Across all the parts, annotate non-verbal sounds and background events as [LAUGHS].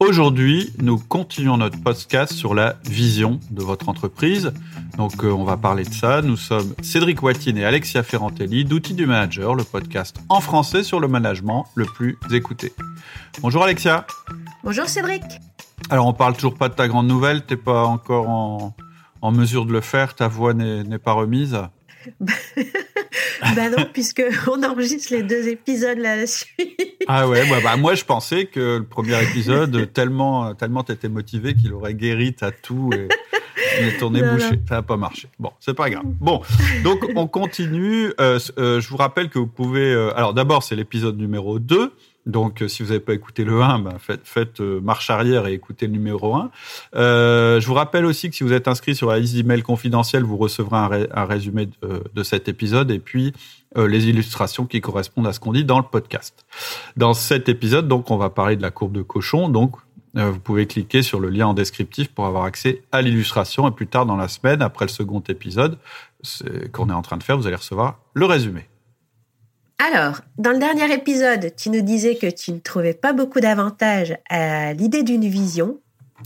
Aujourd'hui, nous continuons notre podcast sur la vision de votre entreprise. Donc, euh, on va parler de ça. Nous sommes Cédric Watine et Alexia Ferrantelli d'Outils du Manager, le podcast en français sur le management le plus écouté. Bonjour Alexia. Bonjour Cédric. Alors, on parle toujours pas de ta grande nouvelle. T'es pas encore en, en mesure de le faire. Ta voix n'est pas remise. [LAUGHS] bah non, puisque [LAUGHS] on enregistre les deux épisodes là la suite. Ah ouais, bah, bah, moi je pensais que le premier épisode, tellement tellement t'étais motivé qu'il aurait guéri ta toux et, [LAUGHS] et ton nez bouché. Ça n'a pas marché. Bon, c'est pas grave. Bon, donc on continue. Euh, euh, je vous rappelle que vous pouvez. Euh, alors d'abord, c'est l'épisode numéro 2. Donc, euh, si vous n'avez pas écouté le 1, ben, faites, faites euh, marche arrière et écoutez le numéro 1. Euh, je vous rappelle aussi que si vous êtes inscrit sur la liste d'emails confidentielle, vous recevrez un, résumé de, de, cet épisode et puis euh, les illustrations qui correspondent à ce qu'on dit dans le podcast. Dans cet épisode, donc, on va parler de la courbe de cochon. Donc, euh, vous pouvez cliquer sur le lien en descriptif pour avoir accès à l'illustration. Et plus tard dans la semaine, après le second épisode qu'on est en train de faire, vous allez recevoir le résumé. Alors, dans le dernier épisode, tu nous disais que tu ne trouvais pas beaucoup d'avantages à l'idée d'une vision.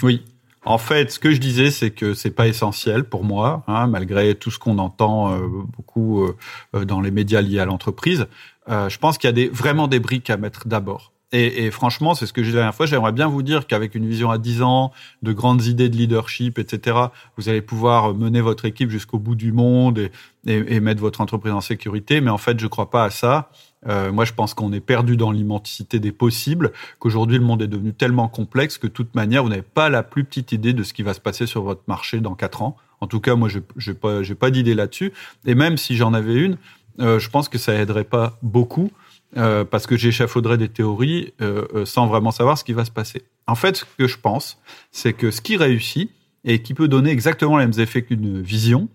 Oui. En fait, ce que je disais, c'est que c'est pas essentiel pour moi, hein, malgré tout ce qu'on entend euh, beaucoup euh, dans les médias liés à l'entreprise. Euh, je pense qu'il y a vraiment des briques à mettre d'abord. Et, et, franchement, c'est ce que j'ai dit la dernière fois. J'aimerais bien vous dire qu'avec une vision à 10 ans, de grandes idées de leadership, etc., vous allez pouvoir mener votre équipe jusqu'au bout du monde et, et, et, mettre votre entreprise en sécurité. Mais en fait, je crois pas à ça. Euh, moi, je pense qu'on est perdu dans l'immensité des possibles, qu'aujourd'hui, le monde est devenu tellement complexe que, de toute manière, vous n'avez pas la plus petite idée de ce qui va se passer sur votre marché dans quatre ans. En tout cas, moi, je n'ai pas, pas d'idée là-dessus. Et même si j'en avais une, euh, je pense que ça aiderait pas beaucoup euh, parce que j'échafauderais des théories euh, euh, sans vraiment savoir ce qui va se passer. En fait, ce que je pense, c'est que ce qui réussit et qui peut donner exactement les mêmes effets qu'une vision,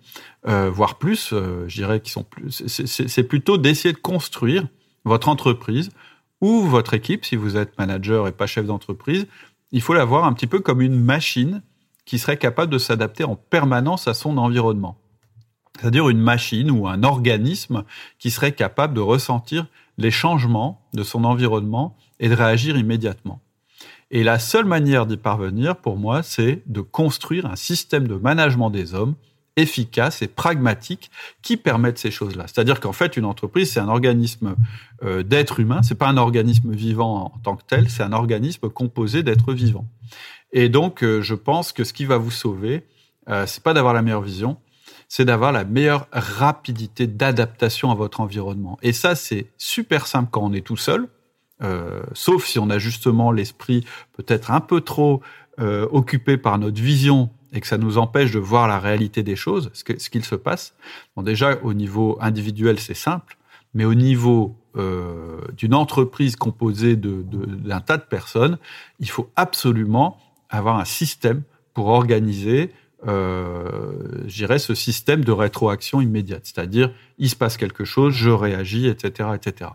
euh, voire plus, euh, je dirais qu'ils sont plus, c'est plutôt d'essayer de construire votre entreprise ou votre équipe, si vous êtes manager et pas chef d'entreprise, il faut la voir un petit peu comme une machine qui serait capable de s'adapter en permanence à son environnement. C'est-à-dire une machine ou un organisme qui serait capable de ressentir les changements de son environnement et de réagir immédiatement. Et la seule manière d'y parvenir, pour moi, c'est de construire un système de management des hommes efficace et pragmatique qui permette ces choses-là. C'est-à-dire qu'en fait, une entreprise, c'est un organisme euh, d'êtres humains, c'est pas un organisme vivant en tant que tel, c'est un organisme composé d'êtres vivants. Et donc, euh, je pense que ce qui va vous sauver, euh, c'est pas d'avoir la meilleure vision, c'est d'avoir la meilleure rapidité d'adaptation à votre environnement. Et ça, c'est super simple quand on est tout seul, euh, sauf si on a justement l'esprit peut-être un peu trop euh, occupé par notre vision et que ça nous empêche de voir la réalité des choses, ce qu'il se passe. Bon, déjà, au niveau individuel, c'est simple, mais au niveau euh, d'une entreprise composée d'un de, de, tas de personnes, il faut absolument avoir un système pour organiser j'irais ce système de rétroaction immédiate, c'est-à-dire il se passe quelque chose, je réagis, etc., etc.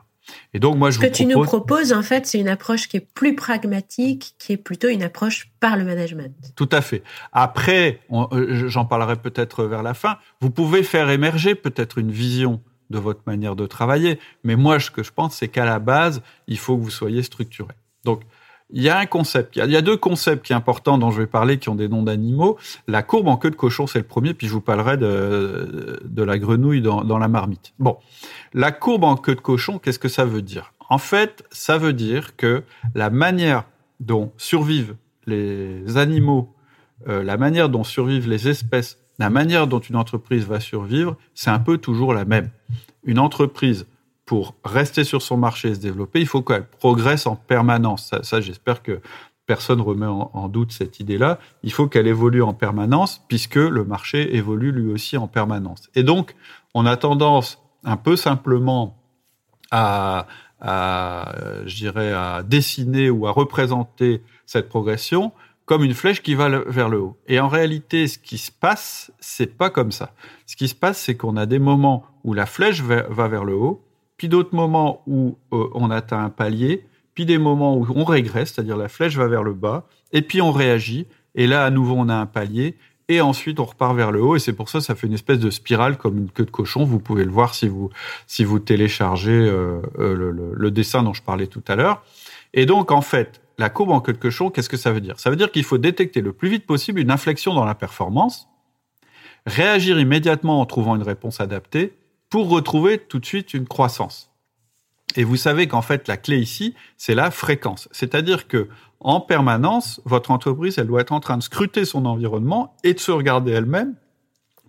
Et donc moi je Ce que tu propose... nous proposes en fait, c'est une approche qui est plus pragmatique, qui est plutôt une approche par le management. Tout à fait. Après, euh, j'en parlerai peut-être vers la fin. Vous pouvez faire émerger peut-être une vision de votre manière de travailler, mais moi ce que je pense, c'est qu'à la base, il faut que vous soyez structuré. Donc il y a un concept, il y a deux concepts qui sont importants dont je vais parler, qui ont des noms d'animaux. La courbe en queue de cochon, c'est le premier, puis je vous parlerai de, la grenouille dans, dans la marmite. Bon, la courbe en queue de cochon, qu'est-ce que ça veut dire? En fait, ça veut dire que la manière dont survivent les animaux, euh, la manière dont survivent les espèces, la manière dont une entreprise va survivre, c'est un peu toujours la même. Une entreprise pour rester sur son marché et se développer, il faut qu'elle progresse en permanence. Ça, j'espère que personne remet en, en doute cette idée-là. Il faut qu'elle évolue en permanence, puisque le marché évolue lui aussi en permanence. Et donc, on a tendance un peu simplement à, à je dirais, à dessiner ou à représenter cette progression comme une flèche qui va vers le haut. Et en réalité, ce qui se passe, c'est pas comme ça. Ce qui se passe, c'est qu'on a des moments où la flèche va vers le haut puis d'autres moments où euh, on atteint un palier, puis des moments où on régresse, c'est-à-dire la flèche va vers le bas, et puis on réagit, et là à nouveau on a un palier, et ensuite on repart vers le haut, et c'est pour ça que ça fait une espèce de spirale comme une queue de cochon. Vous pouvez le voir si vous si vous téléchargez euh, euh, le, le, le, dessin dont je parlais tout à l'heure. Et donc en fait, la courbe en quelque chose, qu'est-ce que ça veut dire? Ça veut dire qu'il faut détecter le plus vite possible une inflexion dans la performance, réagir immédiatement en trouvant une réponse adaptée pour retrouver tout de suite une croissance. Et vous savez qu'en fait, la clé ici, c'est la fréquence. C'est-à-dire que, en permanence, votre entreprise, elle doit être en train de scruter son environnement et de se regarder elle-même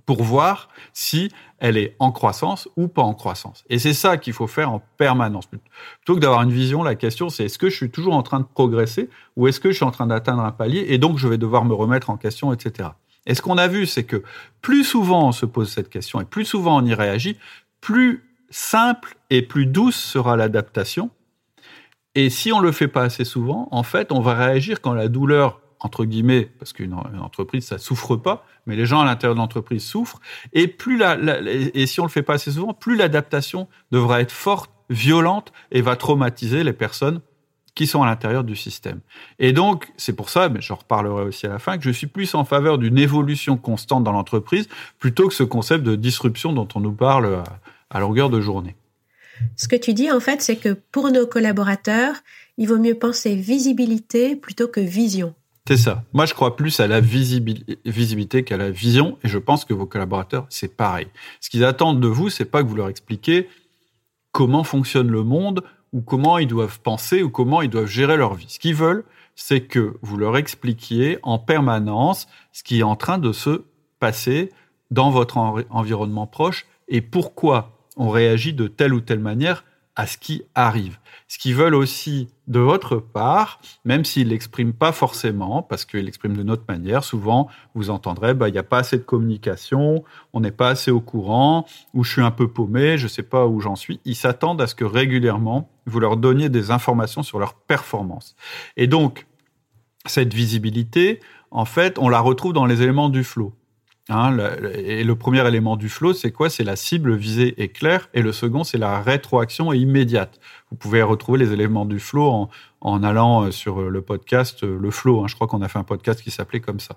pour voir si elle est en croissance ou pas en croissance. Et c'est ça qu'il faut faire en permanence. Plutôt que d'avoir une vision, la question c'est est-ce que je suis toujours en train de progresser ou est-ce que je suis en train d'atteindre un palier et donc je vais devoir me remettre en question, etc. Et ce qu'on a vu, c'est que plus souvent on se pose cette question et plus souvent on y réagit, plus simple et plus douce sera l'adaptation. Et si on le fait pas assez souvent, en fait, on va réagir quand la douleur entre guillemets, parce qu'une entreprise, ça souffre pas, mais les gens à l'intérieur de l'entreprise souffrent. Et plus la, et si on le fait pas assez souvent, plus l'adaptation devra être forte, violente et va traumatiser les personnes qui sont à l'intérieur du système. Et donc, c'est pour ça, mais j'en reparlerai aussi à la fin, que je suis plus en faveur d'une évolution constante dans l'entreprise plutôt que ce concept de disruption dont on nous parle à, à longueur de journée. Ce que tu dis, en fait, c'est que pour nos collaborateurs, il vaut mieux penser visibilité plutôt que vision. C'est ça. Moi, je crois plus à la visibilité qu'à la vision, et je pense que vos collaborateurs, c'est pareil. Ce qu'ils attendent de vous, c'est pas que vous leur expliquiez comment fonctionne le monde, ou comment ils doivent penser, ou comment ils doivent gérer leur vie. Ce qu'ils veulent, c'est que vous leur expliquiez en permanence ce qui est en train de se passer dans votre environnement proche et pourquoi on réagit de telle ou telle manière à ce qui arrive. Ce qu'ils veulent aussi de votre part, même s'ils l'expriment pas forcément, parce qu'ils l'expriment de notre manière, souvent vous entendrez, bah il n'y a pas assez de communication, on n'est pas assez au courant, ou je suis un peu paumé, je sais pas où j'en suis. Ils s'attendent à ce que régulièrement vous leur donniez des informations sur leur performance. Et donc cette visibilité, en fait, on la retrouve dans les éléments du flow. Hein, et le premier élément du flow, c'est quoi? C'est la cible visée et claire. Et le second, c'est la rétroaction immédiate. Vous pouvez retrouver les éléments du flow en, allant euh, sur le podcast euh, Le Flow. Hein. Je crois qu'on a fait un podcast qui s'appelait comme ça.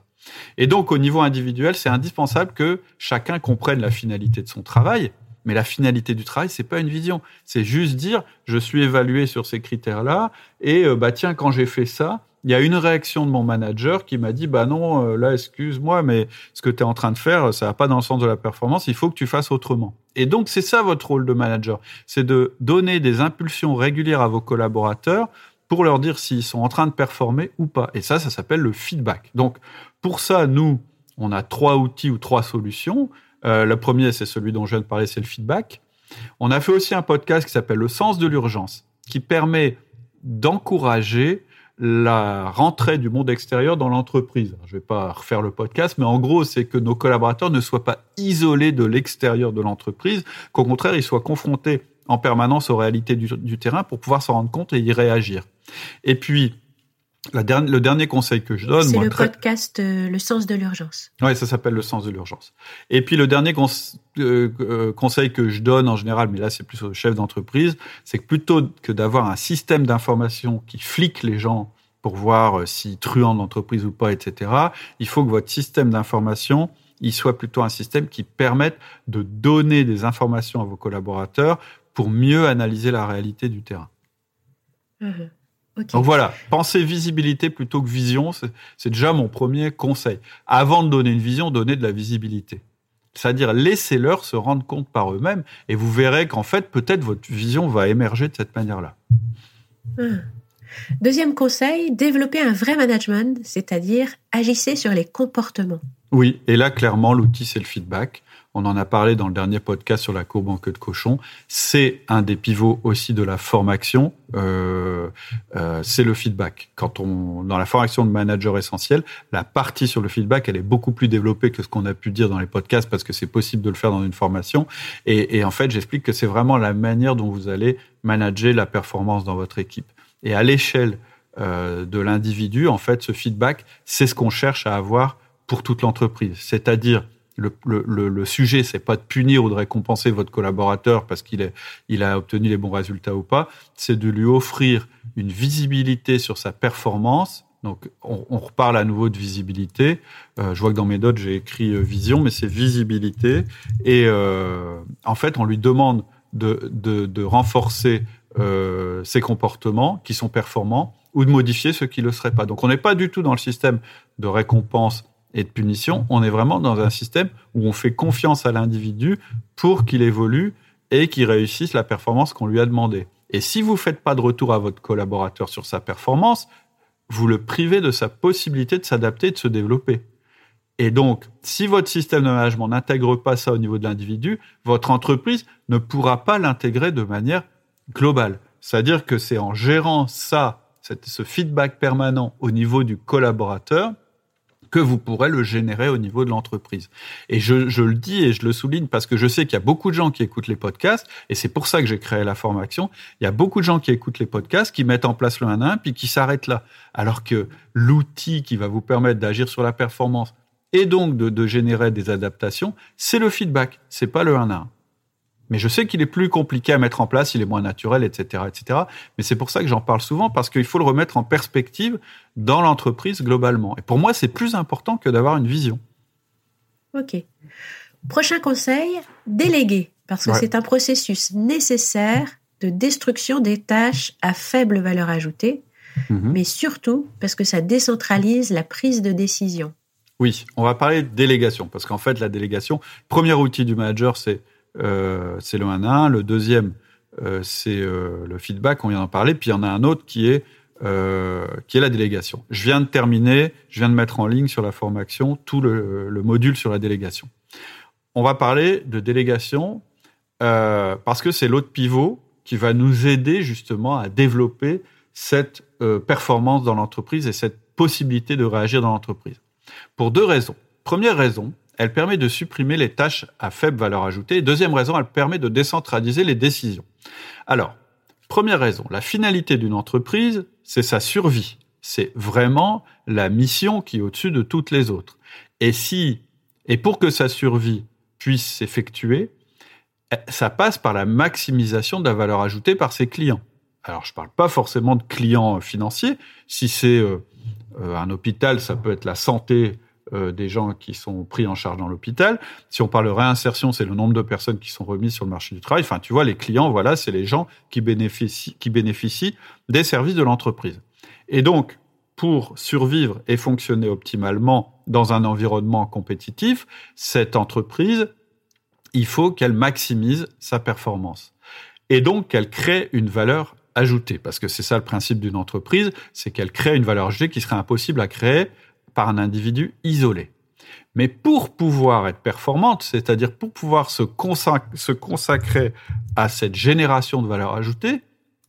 Et donc, au niveau individuel, c'est indispensable que chacun comprenne la finalité de son travail. Mais la finalité du travail, c'est pas une vision. C'est juste dire, je suis évalué sur ces critères-là. Et euh, bah tiens, quand j'ai fait ça, il y a une réaction de mon manager qui m'a dit bah non euh, là excuse-moi mais ce que tu es en train de faire ça va pas dans le sens de la performance il faut que tu fasses autrement et donc c'est ça votre rôle de manager c'est de donner des impulsions régulières à vos collaborateurs pour leur dire s'ils sont en train de performer ou pas et ça ça s'appelle le feedback donc pour ça nous on a trois outils ou trois solutions euh, le premier c'est celui dont je viens de parler c'est le feedback on a fait aussi un podcast qui s'appelle le sens de l'urgence qui permet d'encourager la rentrée du monde extérieur dans l'entreprise. Je ne vais pas refaire le podcast, mais en gros, c'est que nos collaborateurs ne soient pas isolés de l'extérieur de l'entreprise, qu'au contraire, ils soient confrontés en permanence aux réalités du, terrain pour pouvoir s'en rendre compte et y réagir. Et puis, la le dernier conseil que je donne, c'est le podcast euh, Le sens de l'urgence. Oui, ça s'appelle Le sens de l'urgence. Et puis le dernier euh, euh, conseil que je donne en général, mais là c'est plus au chef d'entreprise, c'est que plutôt que d'avoir un système d'information qui flique les gens pour voir si truand l'entreprise ou pas, etc., il faut que votre système d'information il soit plutôt un système qui permette de donner des informations à vos collaborateurs pour mieux analyser la réalité du terrain. Mmh. Donc voilà, penser visibilité plutôt que vision, c'est déjà mon premier conseil. Avant de donner une vision, donnez de la visibilité. C'est-à-dire laissez-leur se rendre compte par eux-mêmes et vous verrez qu'en fait, peut-être votre vision va émerger de cette manière-là. Hum. Deuxième conseil, développer un vrai management, c'est-à-dire agissez sur les comportements. Oui, et là, clairement, l'outil, c'est le feedback. On en a parlé dans le dernier podcast sur la courbe en queue de cochon. C'est un des pivots aussi de la formation. Euh, euh, c'est le feedback. Quand on dans la formation de manager essentiel, la partie sur le feedback, elle est beaucoup plus développée que ce qu'on a pu dire dans les podcasts parce que c'est possible de le faire dans une formation. Et, et en fait, j'explique que c'est vraiment la manière dont vous allez manager la performance dans votre équipe. Et à l'échelle euh, de l'individu, en fait, ce feedback, c'est ce qu'on cherche à avoir pour toute l'entreprise. C'est-à-dire le, le, le, sujet, c'est pas de punir ou de récompenser votre collaborateur parce qu'il il a obtenu les bons résultats ou pas, c'est de lui offrir une visibilité sur sa performance. Donc, on, on reparle à nouveau de visibilité. Euh, je vois que dans mes notes, j'ai écrit euh, vision, mais c'est visibilité. Et euh, en fait, on lui demande de, renforcer ses comportements qui sont performants ou de modifier ceux qui ne le seraient pas. Donc on n'est pas du tout dans le système de récompense et de punition, on est vraiment dans un système où on fait confiance à l'individu pour qu'il évolue et qu'il réussisse la performance qu'on lui a demandé. Et si vous ne faites pas de retour à votre collaborateur sur sa performance, vous le privez de sa possibilité de s'adapter et de se développer. Et donc, si votre système de management n'intègre pas ça au niveau de l'individu, votre entreprise ne pourra pas l'intégrer de manière globale. C'est-à-dire que c'est en gérant ça, ce feedback permanent au niveau du collaborateur, que vous pourrez le générer au niveau de l'entreprise. Et je, je, le dis et je le souligne parce que je sais qu'il y a beaucoup de gens qui écoutent les podcasts et c'est pour ça que j'ai créé la formation. Il y a beaucoup de gens qui écoutent les podcasts, qui mettent en place le 1 1 puis qui s'arrêtent là. Alors que l'outil qui va vous permettre d'agir sur la performance et donc de, de générer des adaptations, c'est le feedback, c'est pas le 1 1. Mais je sais qu'il est plus compliqué à mettre en place, il est moins naturel, etc., etc. Mais c'est pour ça que j'en parle souvent parce qu'il faut le remettre en perspective dans l'entreprise globalement. Et pour moi, c'est plus important que d'avoir une vision. Ok. Prochain conseil, déléguer, parce que c'est un processus nécessaire de destruction des tâches à faible valeur ajoutée, mhm. mais surtout parce que ça décentralise la prise de décision. Oui, on va parler de délégation, parce qu'en fait, la délégation, premier outil du manager, c'est c'est le 1 1. Le deuxième, euh, c'est euh, le feedback, on vient d'en parler. Puis il y en a un autre qui est, qui est la délégation. Je viens de terminer, je viens de mettre en ligne sur la formation tout le, module sur la délégation. On va parler de délégation parce que c'est l'autre pivot qui va nous aider justement à développer cette performance dans l'entreprise et cette possibilité de réagir dans l'entreprise. Pour deux raisons. Première raison, elle permet de supprimer les tâches à faible valeur ajoutée. deuxième raison, elle permet de décentraliser les décisions. Alors, première raison, la finalité d'une entreprise, c'est sa survie. C'est vraiment la mission qui est au-dessus de toutes les autres. Et si, et pour que sa survie puisse s'effectuer, ça passe par la maximisation de la valeur ajoutée par ses clients. Alors, je ne parle pas forcément de clients financiers. Si c'est euh, euh, un hôpital, ça peut être la santé euh, des gens qui sont pris en charge dans l'hôpital. Si on parle de réinsertion, c'est le nombre de personnes qui sont remises sur le marché du travail. Enfin, tu vois, les clients, voilà, c'est les gens qui bénéficient, qui bénéficient des services de l'entreprise. Et donc, pour survivre et fonctionner optimalement dans un environnement compétitif, cette entreprise, il faut qu'elle maximise sa performance. Et donc qu'elle crée une valeur ajoutée. Parce que c'est ça le principe d'une entreprise, c'est qu'elle crée une valeur ajoutée qui serait impossible à créer par un individu isolé. Mais pour pouvoir être performante, c'est-à-dire pour pouvoir se, consacrer à cette génération de valeur ajoutée,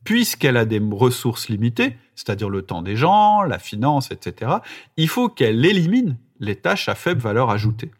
puisqu'elle a des ressources limitées, c'est-à-dire le temps des gens, la finance, etc., il faut qu'elle élimine les tâches à faible valeur ajoutée.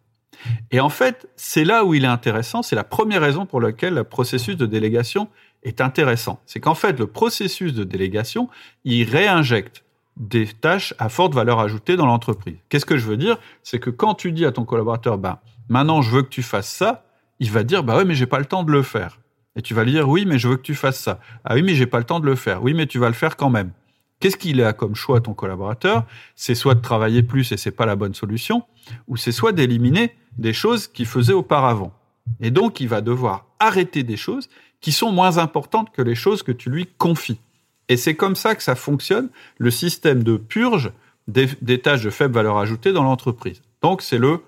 Et en fait, c'est là où il est intéressant, c'est la première raison pour laquelle le processus de délégation est intéressant. C'est qu'en fait, le processus de délégation, il réinjecte des tâches à forte valeur ajoutée dans l'entreprise. Qu'est-ce que je veux dire? C'est que quand tu dis à ton collaborateur, ben, maintenant je veux que tu fasses ça, il va dire, bah ouais, mais j'ai pas le temps de le faire. Et tu vas lui dire, oui, mais je veux que tu fasses ça. Ah oui, mais j'ai pas le temps de le faire. Oui, mais tu vas le faire quand même. Qu'est-ce qu'il a comme choix ton collaborateur? C'est soit de travailler plus et c'est pas la bonne solution, ou c'est soit d'éliminer des choses qu'il faisait auparavant. Et donc, il va devoir arrêter des choses qui sont moins importantes que les choses que tu lui confies. Et c'est comme ça que ça fonctionne, le système de purge des, tâches de faible valeur ajoutée dans l'entreprise. Donc c'est le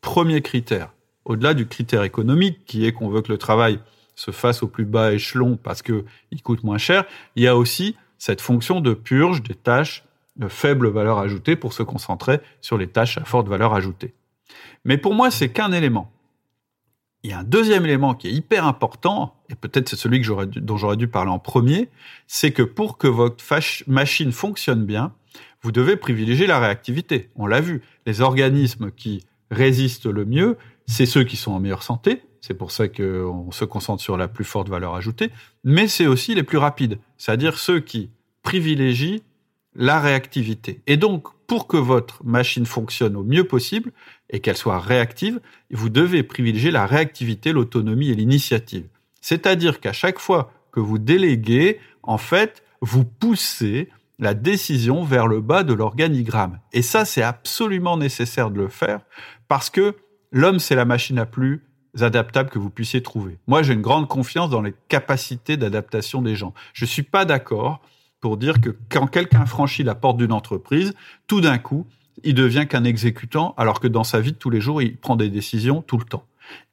premier critère. Au-delà du critère économique, qui est qu'on veut que le travail se fasse au plus bas échelon parce qu'il coûte moins cher, il y a aussi cette fonction de purge des tâches de faible valeur ajoutée pour se concentrer sur les tâches à forte valeur ajoutée. Mais pour moi, c'est qu'un élément. Il y a un deuxième élément qui est hyper important, et peut-être c'est celui dont j'aurais dû parler en premier, c'est que pour que votre machine fonctionne bien, vous devez privilégier la réactivité. On l'a vu, les organismes qui résistent le mieux, c'est ceux qui sont en meilleure santé, c'est pour ça qu'on se concentre sur la plus forte valeur ajoutée, mais c'est aussi les plus rapides, c'est-à-dire ceux qui privilégient la réactivité. Et donc, pour que votre machine fonctionne au mieux possible et qu'elle soit réactive, vous devez privilégier la réactivité, l'autonomie et l'initiative. C'est-à-dire qu'à chaque fois que vous déléguez, en fait, vous poussez la décision vers le bas de l'organigramme. Et ça, c'est absolument nécessaire de le faire parce que l'homme, c'est la machine la plus adaptable que vous puissiez trouver. Moi, j'ai une grande confiance dans les capacités d'adaptation des gens. Je suis pas d'accord pour dire que quand quelqu'un franchit la porte d'une entreprise, tout d'un coup, il devient qu'un exécutant, alors que dans sa vie de tous les jours, il prend des décisions tout le temps.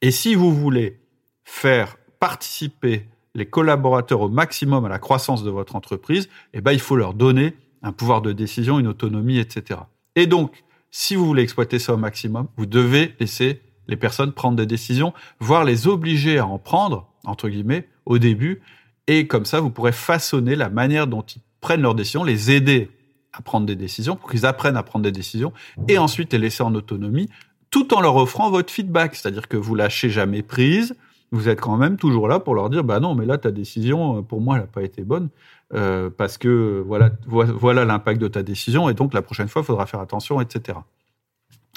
Et si vous voulez faire participer les collaborateurs au maximum à la croissance de votre entreprise, eh ben, il faut leur donner un pouvoir de décision, une autonomie, etc. Et donc, si vous voulez exploiter ça au maximum, vous devez laisser les personnes prendre des décisions, voire les obliger à en prendre, entre guillemets, au début. Et comme ça, vous pourrez façonner la manière dont ils prennent leurs décisions, les aider à prendre des décisions, pour qu'ils apprennent à prendre des décisions, et ensuite les laisser en autonomie, tout en leur offrant votre feedback. C'est-à-dire que vous lâchez jamais prise, vous êtes quand même toujours là pour leur dire, bah non, mais là, ta décision, pour moi, elle n'a pas été bonne, euh, parce que voilà, voilà l'impact de ta décision, et donc la prochaine fois, il faudra faire attention, etc.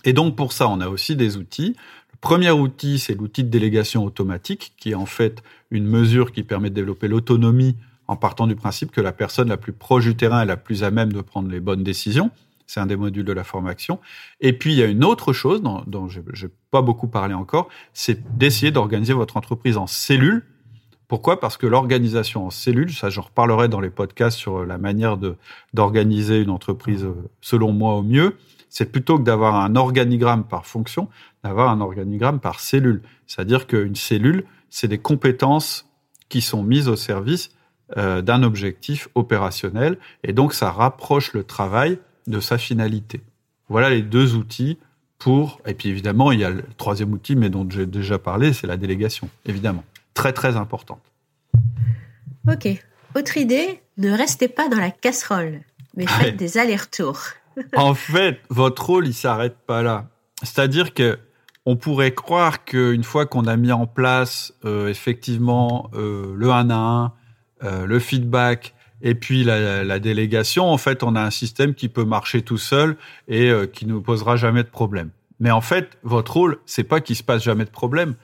Et donc pour ça, on a aussi des outils. Le premier outil, c'est l'outil de délégation automatique, qui est en fait une mesure qui permet de développer l'autonomie en partant du principe que la personne la plus proche du terrain est la plus à même de prendre les bonnes décisions. C'est un des modules de la formation. Et puis, il y a une autre chose dont, je n'ai pas beaucoup parlé encore, c'est d'essayer d'organiser votre entreprise en cellules. Pourquoi? Parce que l'organisation en cellules, ça j'en reparlerai dans les podcasts sur la manière d'organiser une entreprise selon moi au mieux, c'est plutôt que d'avoir un organigramme par fonction, d'avoir un organigramme par cellule. C'est-à-dire qu'une cellule, c'est des compétences qui sont mises au service euh, d'un objectif opérationnel, et donc ça rapproche le travail de sa finalité. Voilà les deux outils pour, et puis évidemment, il y a le troisième outil, mais dont j'ai déjà parlé, c'est la délégation, évidemment. Très, très importante. Ok. Autre idée, ne restez pas dans la casserole, mais faites des allers-retours. [LAUGHS] en [LAUGHS] fait, votre rôle, il s'arrête pas là. C'est-à-dire que on pourrait croire qu'une fois qu'on a mis en place euh, effectivement euh, le 1 à 1, euh, le feedback et puis la, la, délégation, en fait, on a un système qui peut marcher tout seul et qui ne posera jamais de problème. Mais en fait, votre rôle, c'est pas qu'il se passe jamais de problème.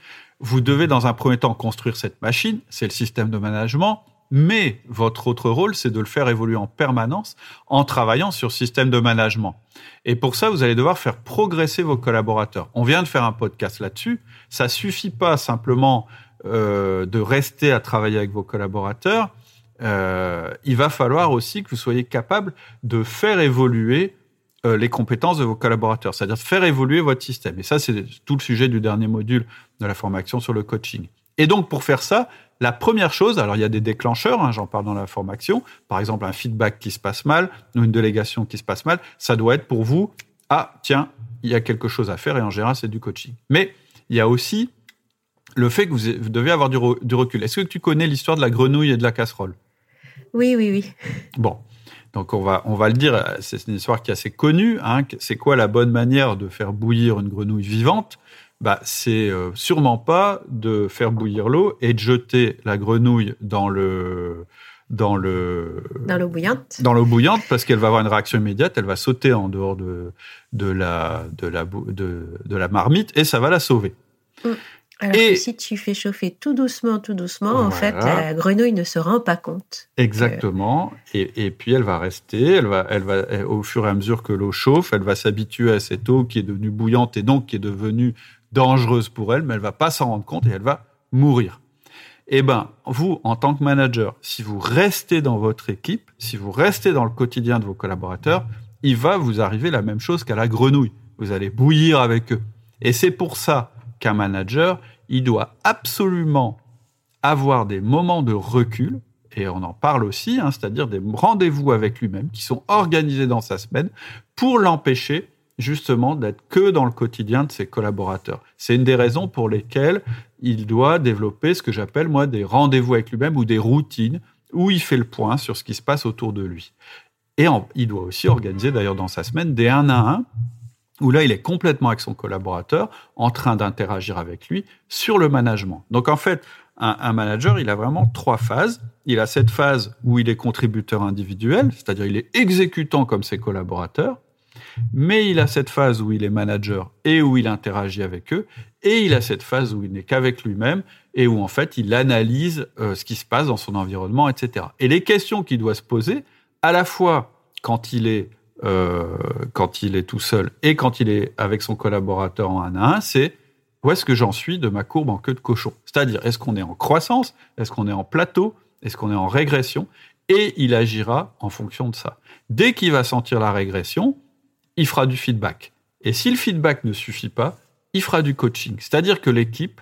Vous devez dans un premier temps construire cette machine, c'est le système de management, mais votre autre rôle, c'est de le faire évoluer en permanence en travaillant sur système de management. Et pour ça, vous allez devoir faire progresser vos collaborateurs. On vient de faire un podcast là-dessus. Ça suffit pas simplement euh, de rester à travailler avec vos collaborateurs. Euh, il va falloir aussi que vous soyez capable de faire évoluer euh, les compétences de vos collaborateurs, c'est-à-dire faire évoluer votre système. Et ça, c'est tout le sujet du dernier module de la formation sur le coaching. Et donc, pour faire ça, la première chose, alors il y a des déclencheurs, hein, j'en parle dans la formation, par exemple un feedback qui se passe mal ou une délégation qui se passe mal, ça doit être pour vous, ah tiens, il y a quelque chose à faire et en général c'est du coaching. Mais il y a aussi le fait que vous devez avoir du, recul. Est-ce que tu connais l'histoire de la grenouille et de la casserole? Oui, oui, oui. Bon, donc on va, on va le dire, c'est une histoire qui est assez connue. Hein, c'est quoi la bonne manière de faire bouillir une grenouille vivante? Bah, c'est euh, sûrement pas de faire bouillir l'eau et de jeter la grenouille dans le dans le dans l'eau bouillante dans l'eau bouillante parce qu'elle va avoir une réaction immédiate elle va sauter en dehors de de la de la de, de la marmite et ça va la sauver mm. Alors et, que si tu fais chauffer tout doucement, tout doucement, en fait, la grenouille ne se rend pas compte. Exactement. Et, et, puis elle va rester, elle va, elle va, au fur et à mesure que l'eau chauffe, elle va s'habituer à cette eau qui est devenue bouillante et donc qui est devenue dangereuse pour elle, mais elle va pas s'en rendre compte et elle va mourir. Eh ben, vous, en tant que manager, si vous restez dans votre équipe, si vous restez dans le quotidien de vos collaborateurs, il va vous arriver la même chose qu'à la grenouille. Vous allez bouillir avec eux. Et c'est pour ça qu'un manager, il doit absolument avoir des moments de recul, et on en parle aussi, hein, c'est-à-dire des rendez-vous avec lui-même qui sont organisés dans sa semaine pour l'empêcher justement d'être que dans le quotidien de ses collaborateurs. C'est une des raisons pour lesquelles il doit développer ce que j'appelle moi des rendez-vous avec lui-même ou des routines où il fait le point sur ce qui se passe autour de lui. Et il doit aussi organiser d'ailleurs dans sa semaine des un à un où là il est complètement avec son collaborateur en train d'interagir avec lui sur le management. Donc en fait, un, un, manager, il a vraiment trois phases. Il a cette phase où il est contributeur individuel, c'est-à-dire il est exécutant comme ses collaborateurs mais il a cette phase où il est manager et où il interagit avec eux, et il a cette phase où il n'est qu'avec lui-même et où en fait il analyse euh, ce qui se passe dans son environnement, etc. Et les questions qu'il doit se poser, à la fois quand il est euh, quand il est tout seul et quand il est avec son collaborateur en un à un, c'est où est-ce que j'en suis de ma courbe en queue de cochon? C'est-à-dire, est-ce qu'on est en croissance? Est-ce qu'on est en plateau? Est-ce qu'on est en régression? Et il agira en fonction de ça. Dès qu'il va sentir la régression, il fera du feedback. Et si le feedback ne suffit pas, il fera du coaching. C'est-à-dire que l'équipe,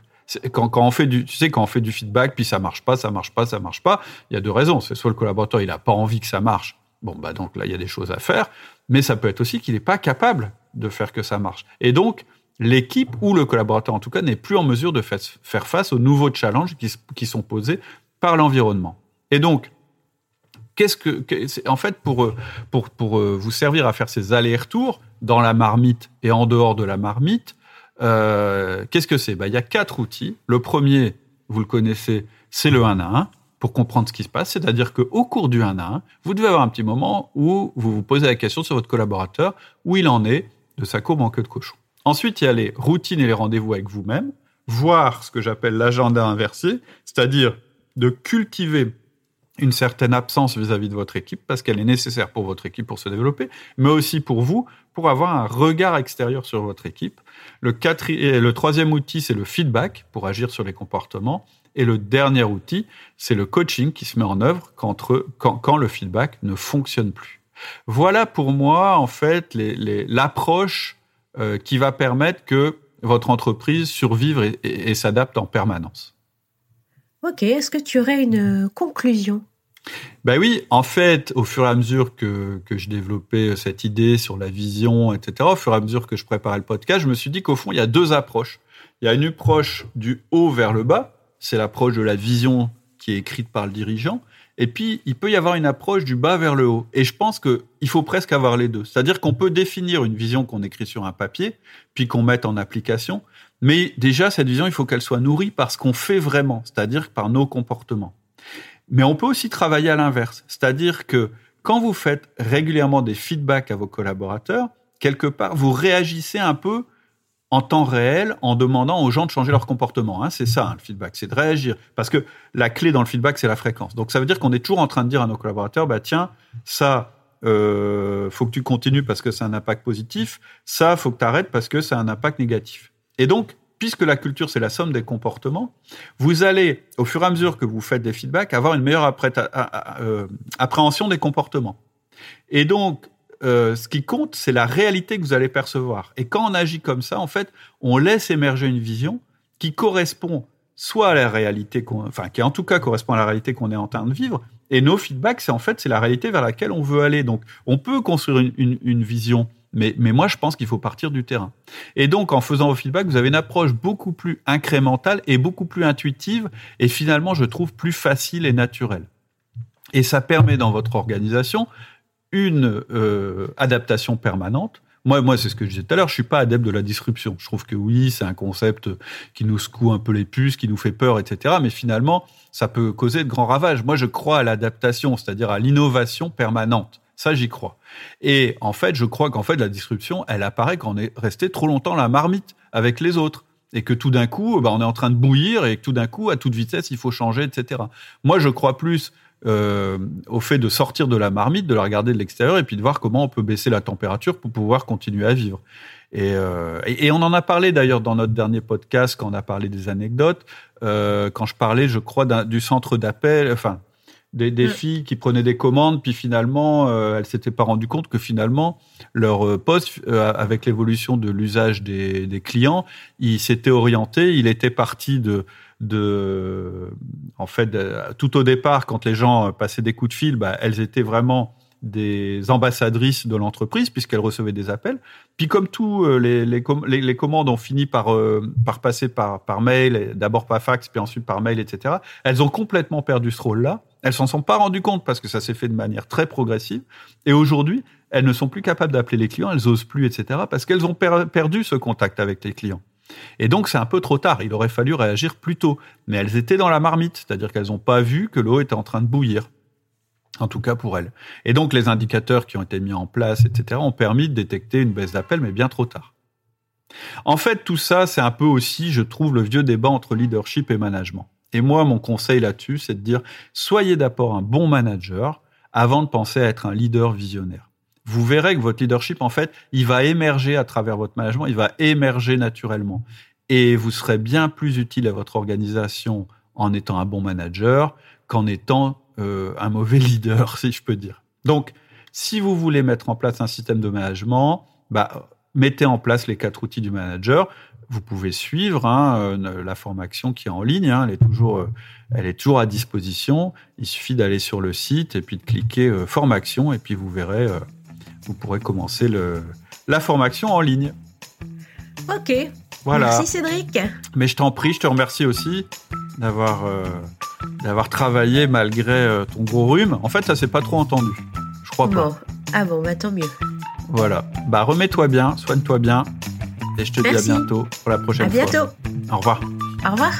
quand, on fait du, tu sais, quand on fait du feedback, puis ça marche pas, ça marche pas, ça marche pas, il y a deux raisons. C'est soit le collaborateur, il n'a pas envie que ça marche. Bon, bah donc là, il y a des choses à faire. Mais ça peut être aussi qu'il n'est pas capable de faire que ça marche. Et donc, l'équipe ou le collaborateur, en tout cas, n'est plus en mesure de faire face aux nouveaux challenges qui, sont posés par l'environnement. Et donc, qu'est-ce que, en fait, pour, pour, pour euh, vous servir à faire ces allers-retours dans la marmite et en dehors de la marmite, euh, qu'est-ce que c'est? Bah, Il y a quatre outils. Le premier, vous le connaissez, c'est le 1 à 1 pour comprendre ce qui se passe. C'est-à-dire qu'au cours du 1 à 1, vous devez avoir un petit moment où vous vous posez la question sur votre collaborateur, où il en est de sa courbe en queue de cochon. Ensuite, il y a les routines et les rendez-vous avec vous-même, voir ce que j'appelle l'agenda inversé, c'est-à-dire de cultiver une certaine absence vis-à-vis de votre équipe parce qu'elle est nécessaire pour votre équipe pour se développer, mais aussi pour vous pour avoir un regard extérieur sur votre équipe. Le, le troisième outil, c'est le feedback pour agir sur les comportements. Et le dernier outil, c'est le coaching qui se met en œuvre quand, quand, le feedback ne fonctionne plus. Voilà pour moi, en fait, l'approche euh, qui va permettre que votre entreprise survive et s'adapte en permanence. Ok, est-ce que tu aurais une conclusion? Ben oui, en fait, au fur et à mesure que, que je développais cette idée sur la vision, etc., au fur et à mesure que je préparais le podcast, je me suis dit qu'au fond, il y a deux approches. Il y a une approche du haut vers le bas, c'est l'approche de la vision qui est écrite par le dirigeant, et puis il peut y avoir une approche du bas vers le haut. Et je pense qu'il faut presque avoir les deux. C'est-à-dire qu'on peut définir une vision qu'on écrit sur un papier, puis qu'on mette en application, mais déjà, cette vision, il faut qu'elle soit nourrie par ce qu'on fait vraiment, c'est-à-dire par nos comportements. Mais on peut aussi travailler à l'inverse, c'est-à-dire que quand vous faites régulièrement des feedbacks à vos collaborateurs, quelque part, vous réagissez un peu en temps réel en demandant aux gens de changer leur comportement. Hein. c'est ça, hein, le feedback, c'est de réagir. Parce que la clé dans le feedback, c'est la fréquence. Donc ça veut dire qu'on est toujours en train de dire à nos collaborateurs, bah tiens, ça, euh, faut que tu continues parce que c'est un impact positif. Ça, faut que tu arrêtes parce que c'est un impact négatif. Et donc, puisque la culture, c'est la somme des comportements, vous allez, au fur et à mesure que vous faites des feedbacks, avoir une meilleure euh, appréhension des comportements. Et donc, euh, ce qui compte, c'est la réalité que vous allez percevoir. Et quand on agit comme ça, en fait, on laisse émerger une vision qui correspond soit à la réalité, enfin, qui en tout cas correspond à la réalité qu'on est en train de vivre. Et nos feedbacks, c'est en fait, c'est la réalité vers laquelle on veut aller. Donc, on peut construire une vision mais, mais moi, je pense qu'il faut partir du terrain. Et donc, en faisant vos feedbacks, vous avez une approche beaucoup plus incrémentale et beaucoup plus intuitive et finalement, je trouve, plus facile et naturelle. Et ça permet dans votre organisation une euh, adaptation permanente. Moi, moi, c'est ce que je disais tout à l'heure. Je suis pas adepte de la disruption. Je trouve que oui, c'est un concept qui nous secoue un peu les puces, qui nous fait peur, etc. Mais finalement, ça peut causer de grands ravages. Moi, je crois à l'adaptation, c'est-à-dire à l'innovation permanente. Ça, j'y crois. Et en fait, je crois qu'en fait, la disruption, elle apparaît quand on est resté trop longtemps la marmite avec les autres. Et que tout d'un coup, bah, on est en train de bouillir et que tout d'un coup, à toute vitesse, il faut changer, etc. Moi, je crois plus euh, au fait de sortir de la marmite, de la regarder de l'extérieur et puis de voir comment on peut baisser la température pour pouvoir continuer à vivre. Et, euh, et, on en a parlé d'ailleurs dans notre dernier podcast quand on a parlé des anecdotes, euh, quand je parlais, je crois, du centre d'appel, enfin, des, des mm. filles qui prenaient des commandes, puis finalement, euh, elles s'étaient pas rendues compte que finalement, leur euh, poste, euh, avec l'évolution de l'usage des, des, clients, il s'était orienté, il était parti de, de en fait, tout au départ, quand les gens passaient des coups de fil, bah, elles étaient vraiment des ambassadrices de l'entreprise puisqu'elles recevaient des appels. Puis comme tout, euh, les, commandes ont fini par, euh, passer par, par mail, d'abord par fax, puis ensuite par mail, etc. Elles ont complètement perdu ce rôle-là. Elles s'en sont pas rendues compte parce que ça s'est fait de manière très progressive. Et aujourd'hui, elles ne sont plus capables d'appeler les clients, elles osent plus, etc. parce qu'elles ont perdu ce contact avec les clients. Et donc c'est un peu trop tard. Il aurait fallu réagir plus tôt. Mais elles étaient dans la marmite, c'est-à-dire qu'elles n'ont pas vu que l'eau était en train de bouillir en tout cas pour elle. Et donc les indicateurs qui ont été mis en place, etc., ont permis de détecter une baisse d'appel, mais bien trop tard. En fait, tout ça, c'est un peu aussi, je trouve, le vieux débat entre leadership et management. Et moi, mon conseil là-dessus, c'est de dire, soyez d'abord un bon manager avant de penser à être un leader visionnaire. Vous verrez que votre leadership, en fait, il va émerger à travers votre management, il va émerger naturellement. Et vous serez bien plus utile à votre organisation en étant un bon manager qu'en étant un mauvais [LAUGHS] leader, si je peux dire. Donc, si vous voulez mettre en place un système de management, bah, mettez en place les quatre outils du manager. Vous pouvez suivre hein, la formation qui est en ligne. Hein, elle, est toujours, elle est toujours à disposition. Il suffit d'aller sur le site et puis de cliquer formation et puis vous verrez, vous pourrez commencer le, la formation en ligne. Ok. Voilà. Merci Cédric. Mais je t'en prie, je te remercie aussi d'avoir euh, d'avoir travaillé malgré euh, ton gros rhume. En fait, ça s'est pas trop entendu. Je crois pas. Bon. Ah bon, bah tant mieux. Voilà. Bah remets-toi bien, soigne-toi bien. Et je te dis à bientôt pour la prochaine fois. À bientôt. Au revoir. Au revoir.